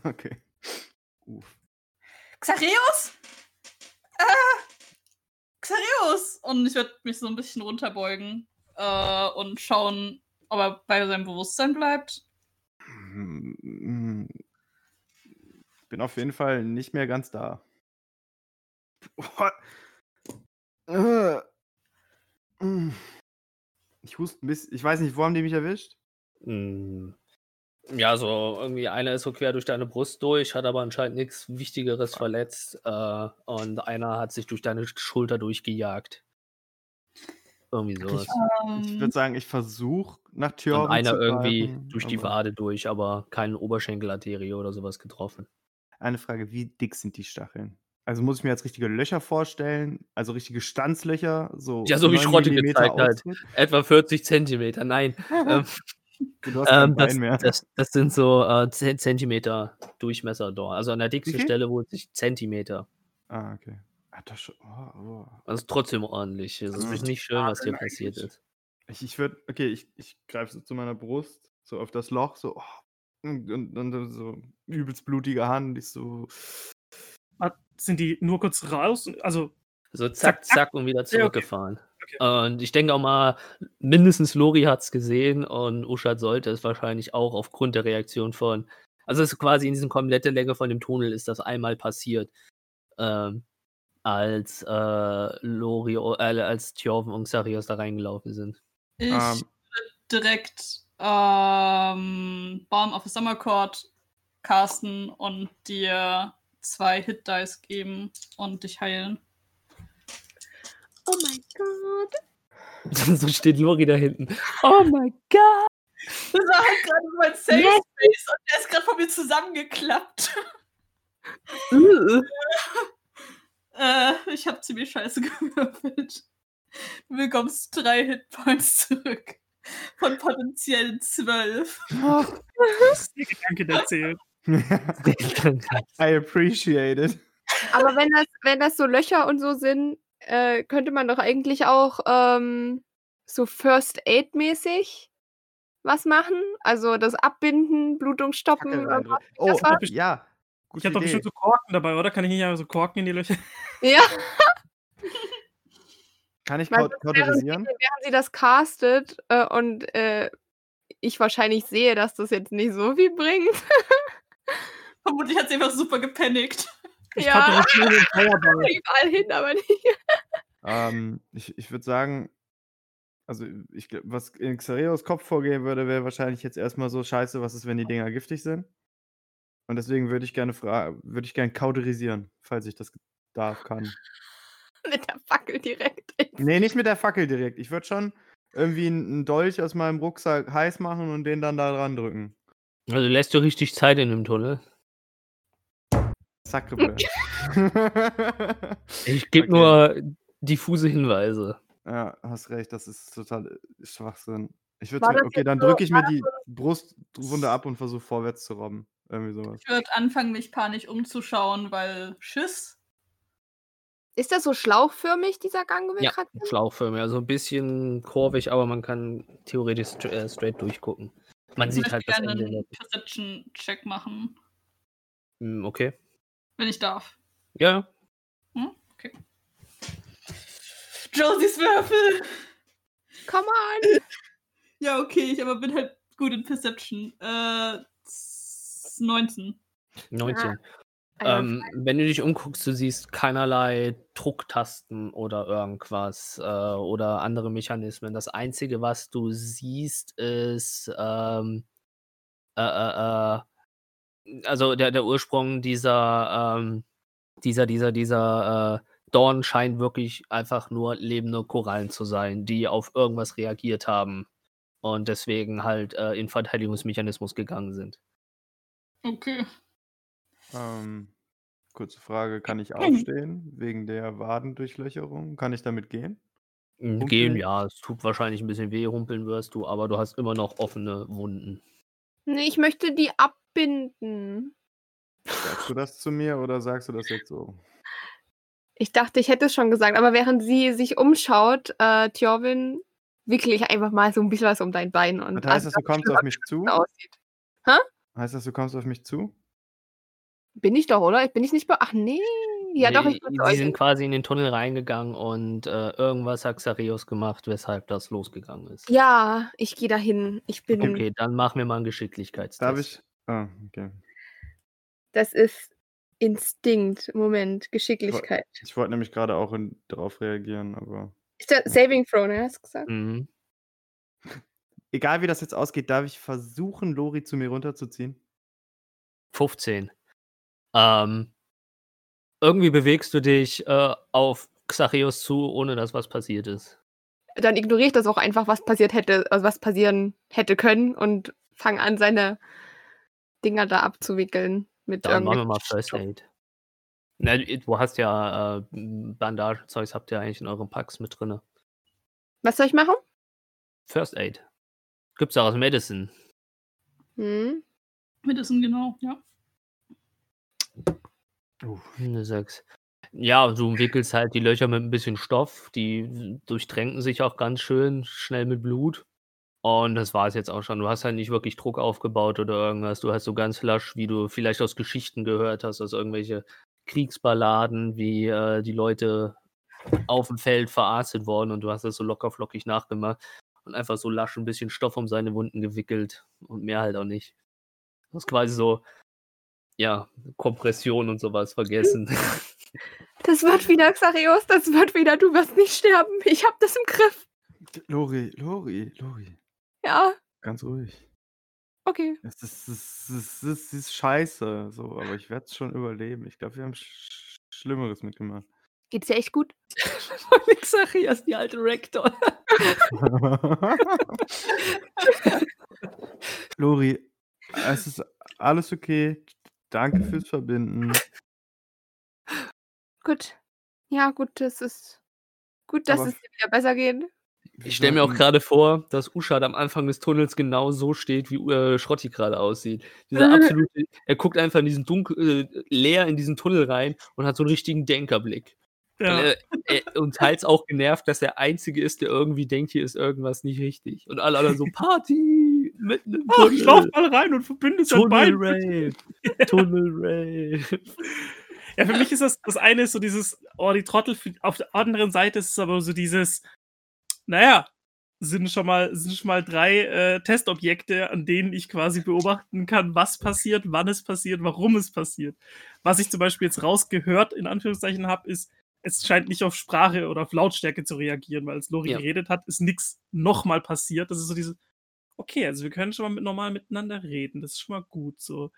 okay. Uff. Xareus? Äh, Xareus! Und ich werde mich so ein bisschen runterbeugen äh, und schauen, ob er bei seinem Bewusstsein bleibt. Hm, Bin auf jeden Fall nicht mehr ganz da. Mm. Ich huste ein bisschen. Ich weiß nicht, wo haben die mich erwischt? Hm. Ja, so irgendwie einer ist so quer durch deine Brust durch, hat aber anscheinend nichts Wichtigeres verletzt. Äh, und einer hat sich durch deine Schulter durchgejagt. Irgendwie sowas. Ich Ähm, würde sagen, ich versuche nach Und Thjörven einer zu irgendwie greifen, durch die Wade durch, aber keine Oberschenkelarterie oder sowas getroffen. Eine Frage, wie dick sind die Stacheln? Also muss ich mir jetzt richtige Löcher vorstellen, also richtige Stanzlöcher, so Ja, so wie 9 Schrotte gezeigt hat. Etwa 40 Zentimeter, nein. ähm, Du hast ähm, das, mehr. das, das sind so äh, 10 Zentimeter Durchmesser dort. Also an der dicksten viel? Stelle wohl sich Zentimeter. Ah, okay. Ah, das schon, oh, oh. Also trotzdem ordentlich. Es ist Mhm. nicht schön, was Nadeln passiert ist. Ich, ich würde, okay, ich, ich greife so zu meiner Brust, so auf das Loch, so, oh, und, und so übelst blutige Hand, ich so, Ah, Sind die nur kurz raus? Also, So zack, Zack, zack. und wieder okay. zurückgefahren. Okay. Und ich denke auch mal, mindestens Lori hat es gesehen und Uschat sollte es wahrscheinlich auch aufgrund der Reaktion von. Also es ist quasi in diesem komplette Länge von dem Tunnel ist das einmal passiert. Ähm, als äh, Lori, äh, als Tjorven und Xarios da reingelaufen sind. ich Ähm. würde direkt ähm, Baum of a Summer Court casten und dir zwei Hit Dice geben und dich heilen. Oh mein Gott. so steht Lori da hinten. Oh mein Gott! Das war halt gerade so mein Safe Yes. Space und der ist gerade von mir zusammengeklappt. Äh. Äh, ich habe ziemlich scheiße gewürfelt. Du bekommst drei Hitpoints zurück. Von potenziellen zwölf. das ist der Gedanke, der zählt. I appreciate it. Aber wenn das, wenn das so Löcher und so sind, äh, könnte man doch eigentlich auch ähm, so First Aid mäßig was machen. Also das Abbinden, Blutung stoppen. Äh. Oh, das war- ja. Ich Gute habe doch bestimmt so Korken dabei, oder? Kann ich nicht einfach so Korken in die Löcher? ja, Kann ich kauterisieren? während sie das castet äh, und äh, ich wahrscheinlich sehe, dass das jetzt nicht so viel bringt. Vermutlich hat sie einfach super gepanikt. Ich Ja. kauterisiere den Feuerball. Überall hin, aber nicht. Ähm, ich ich würde sagen, also ich, was in Xareos Kopf vorgehen würde, wäre wahrscheinlich jetzt erstmal so scheiße, was ist, wenn die Dinger giftig sind? Und deswegen würde ich gerne fragen, würde ich gerne kauterisieren, falls ich das darf, kann. Mit der Fackel direkt. Nee, nicht mit der Fackel direkt. Ich würde schon irgendwie einen Dolch aus meinem Rucksack heiß machen und den dann da dran drücken. Also lässt du richtig Zeit in dem Tunnel. Sacre Ich gebe Okay. nur diffuse Hinweise. Ja, hast recht, das ist total äh, Schwachsinn. Ich würde das okay, dann drücke ich mir die Brustwunde ab und versuche vorwärts zu robben. Irgendwie sowas. Ich würde anfangen, mich panisch umzuschauen, weil Schiss. Ist das so schlauchförmig, dieser Gang, wo wir Ja, gerade? Schlauchförmig, also ein bisschen kurvig, aber man kann theoretisch äh, straight durchgucken. Man Ich sieht halt das gerne Ende einen. Perception-Check machen, Hm, Okay. Wenn ich darf. Ja, Hm? Okay. Josies Würfel! Come on! Ja, okay, ich aber bin halt gut in Perception. Äh, z- 19. 19. Ah, Ähm, wenn du dich umguckst, du siehst keinerlei Drucktasten oder irgendwas äh, oder andere Mechanismen. Das Einzige, was du siehst, ist ähm, äh, äh, äh, also der, der Ursprung dieser, ähm, dieser, dieser, dieser äh, Dorn scheint wirklich einfach nur lebende Korallen zu sein, die auf irgendwas reagiert haben und deswegen halt äh, in Verteidigungsmechanismus gegangen sind. Okay. Ähm, kurze Frage, kann ich aufstehen wegen der Wadendurchlöcherung? Kann ich damit gehen? Mm, Humpeln? Gehen, ja, es tut wahrscheinlich ein bisschen weh, humpeln wirst du, aber du hast immer noch offene Wunden. Nee, ich möchte die abbinden. Sagst du das zu mir oder sagst du das jetzt so? Ich dachte, ich hätte es schon gesagt, aber während sie sich umschaut, äh, Tjorvin, wickle ich einfach mal so ein bisschen was um dein Bein. Und Das heißt, also, du kommst auf mich zu? aussieht. Heißt Heißt das, du kommst auf mich zu? Bin ich doch, oder? Bin ich nicht bei. Ach nee. Ja, doch, ich bin zu Sie sind quasi in den Tunnel reingegangen und äh, irgendwas hat Xarios gemacht, weshalb das losgegangen ist. Ja, ich gehe dahin. Ich bin. Okay, dann machen wir mal einen Geschicklichkeitstest. Darf ich? Ah, okay. Das ist Instinkt. Moment, Geschicklichkeit. Ich wollte nämlich gerade auch in, darauf reagieren, aber. Ist der Saving Throw, ne? Hast du gesagt? Mhm. Egal wie das jetzt ausgeht, darf ich versuchen, Lori zu mir runterzuziehen? 15. Ähm, irgendwie bewegst du dich äh, auf Xarios zu, ohne dass was passiert ist. Dann ignoriere ich das auch einfach, was passiert hätte, also was passieren hätte können und fange an, seine Dinger da abzuwickeln. Mit Dann machen wir mal First. Aid. Na, du hast ja äh, Bandagezeugs habt ihr eigentlich in euren Packs mit drin. Was soll ich machen? First Aid. Gibt's auch aus Medicine. Hm? Medicine, genau, ja. Eine 6. Ja, du wickelst halt die Löcher mit ein bisschen Stoff. Die durchtränken sich auch ganz schön schnell mit Blut. Und das war es jetzt auch schon. Du hast halt nicht wirklich Druck aufgebaut oder irgendwas. Du hast so ganz lasch, wie du vielleicht aus Geschichten gehört hast, aus irgendwelche Kriegsballaden, wie äh, die Leute auf dem Feld verarztet worden und du hast das so locker flockig nachgemacht und einfach so lasch ein bisschen Stoff um seine Wunden gewickelt und mehr halt auch nicht. Du hast quasi so, ja, Kompression und sowas vergessen. Das wird wieder, Xarios, das wird wieder. Du wirst nicht sterben. Ich hab das im Griff. Lori, Lori, Lori. Ja, Ganz ruhig. okay. Es ist, es ist, es ist, es ist scheiße, so, aber ich werde es schon überleben. Ich glaube, wir haben Sch Schlimmeres mitgemacht. Geht's dir echt gut? Xarias, die alte Rector. Lori, es ist alles okay. Danke fürs Verbinden. Gut. Ja, gut, das ist gut, dass Aber- es dir wieder besser geht. Ich stelle mir auch gerade vor, dass Uschad am Anfang des Tunnels genau so steht, wie äh, Schrotti gerade aussieht. Dieser absolute, er guckt einfach in diesen dunkel, äh, leer in diesen Tunnel rein und hat so einen richtigen Denkerblick. Ja. Und, er, er, und teils auch genervt, dass der Einzige ist, der irgendwie denkt, hier ist irgendwas nicht richtig. Und alle anderen so, Party! Mitten im Ach, ich lauf Tunnel! mal rein und verbinde es an Tunnel. Rave! Tunnel Rave! Ja, für mich ist das, das eine ist so dieses, oh, die Trottel, auf der anderen Seite ist es aber so dieses, naja, sind schon mal, sind schon mal drei äh, Testobjekte, an denen ich quasi beobachten kann, was passiert, wann es passiert, warum es passiert. Was ich zum Beispiel jetzt rausgehört, in Anführungszeichen, habe, ist, es scheint nicht auf Sprache oder auf Lautstärke zu reagieren, weil als Lori Ja. geredet hat, ist nichts nochmal passiert. Das ist so diese, okay, also wir können schon mal mit, normal miteinander reden, das ist schon mal gut so.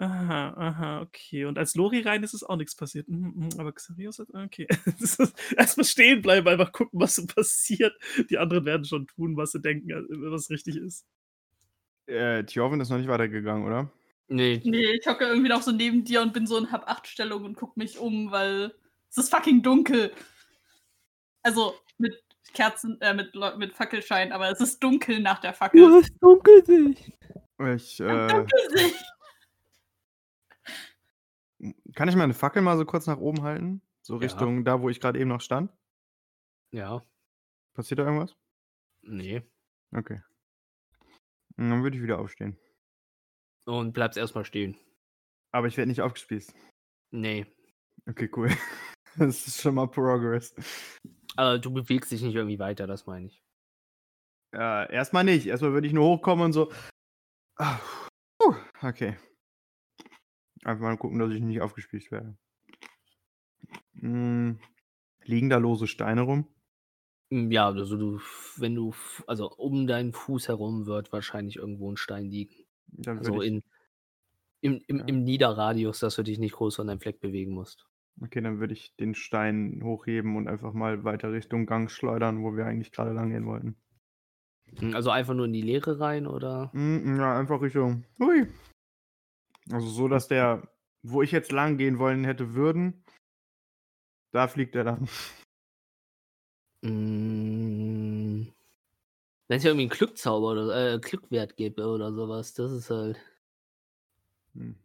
Aha, aha, okay. Und als Lori rein ist, ist auch nichts passiert. Mhm, mhm, aber Xarios hat, okay. Das ist- Erstmal stehen bleiben, einfach gucken, was so passiert. Die anderen werden schon tun, was sie denken, äh, was richtig ist. Äh, Tjorven ist noch nicht weitergegangen, oder? Nee, Nee, ich hocke irgendwie noch so neben dir und bin so in Hab-8-Stellung und guck mich um, weil es ist fucking dunkel. Also mit Kerzen, äh, mit, mit Fackelschein, aber es ist dunkel nach der Fackel. hast Dunkelsicht! Ich, äh, Dunkelsicht. Kann ich meine Fackel mal so kurz nach oben halten? So Ja. Richtung da, wo ich gerade eben noch stand? Ja, Passiert da irgendwas? nee. Okay. Hm, Dann würde ich wieder aufstehen. Und bleibst erstmal stehen. Aber ich werde nicht aufgespießt. Nee. Okay, cool. Das ist schon mal Progress. Aber du bewegst dich nicht irgendwie weiter, das meine ich. Äh, erstmal nicht. Erstmal würde ich nur hochkommen und so. Ah, Okay. Einfach mal gucken, dass ich nicht aufgespießt werde. Hm, liegen da lose Steine rum? Mm, Ja, also du, wenn du, also um deinen Fuß herum wird wahrscheinlich irgendwo ein Stein liegen. Dann Also ich, in, im, im, Ja. im Niederradius, dass du dich nicht groß von deinem Fleck bewegen musst. okay, dann würde ich den Stein hochheben und einfach mal weiter Richtung Gang schleudern, wo wir eigentlich gerade lang gehen wollten. Mm, Also einfach nur in die Leere rein oder? Hm, ja, einfach Richtung. Hui. Also so, dass der, wo ich jetzt lang gehen wollen hätte würden, da fliegt er dann. Mm, Wenn es ja irgendwie einen Glückzauber oder äh, Glückwert gibt oder sowas, das ist halt. Hm.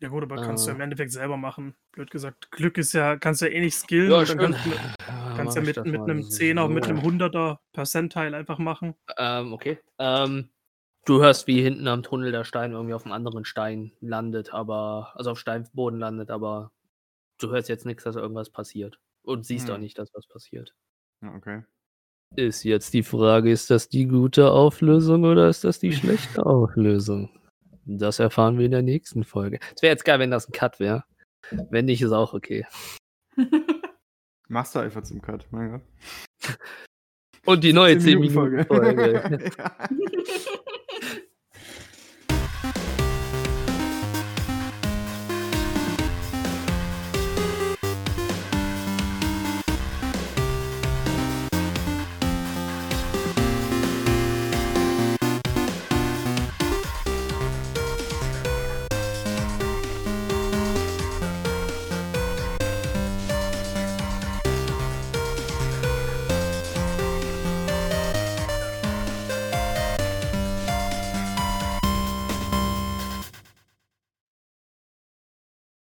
Ja gut, aber kannst du Äh. im Endeffekt selber machen. Blöd gesagt, Glück ist ja, kannst du ja eh nicht skillen. und dann kannst du mit, Ah, kannst ja ich mit, mit einem 10er, mit so. einem 100er Percentile einfach machen. Ähm, okay. Ähm, Du hörst, wie hinten am Tunnel der Stein irgendwie auf einem anderen Stein landet, aber, also auf Steinboden landet, aber du hörst jetzt nichts, dass irgendwas passiert. Und siehst auch Hm. nicht, dass was passiert. Okay. Ist jetzt die Frage, ist das die gute Auflösung oder ist das die schlechte Auflösung? Das erfahren wir in der nächsten Folge. Es wäre jetzt geil, wenn das ein Cut wäre. Wenn nicht, ist auch okay. Machst du einfach zum Cut, mein Gott. Und die neue 10 10 Minuten Folge. ja.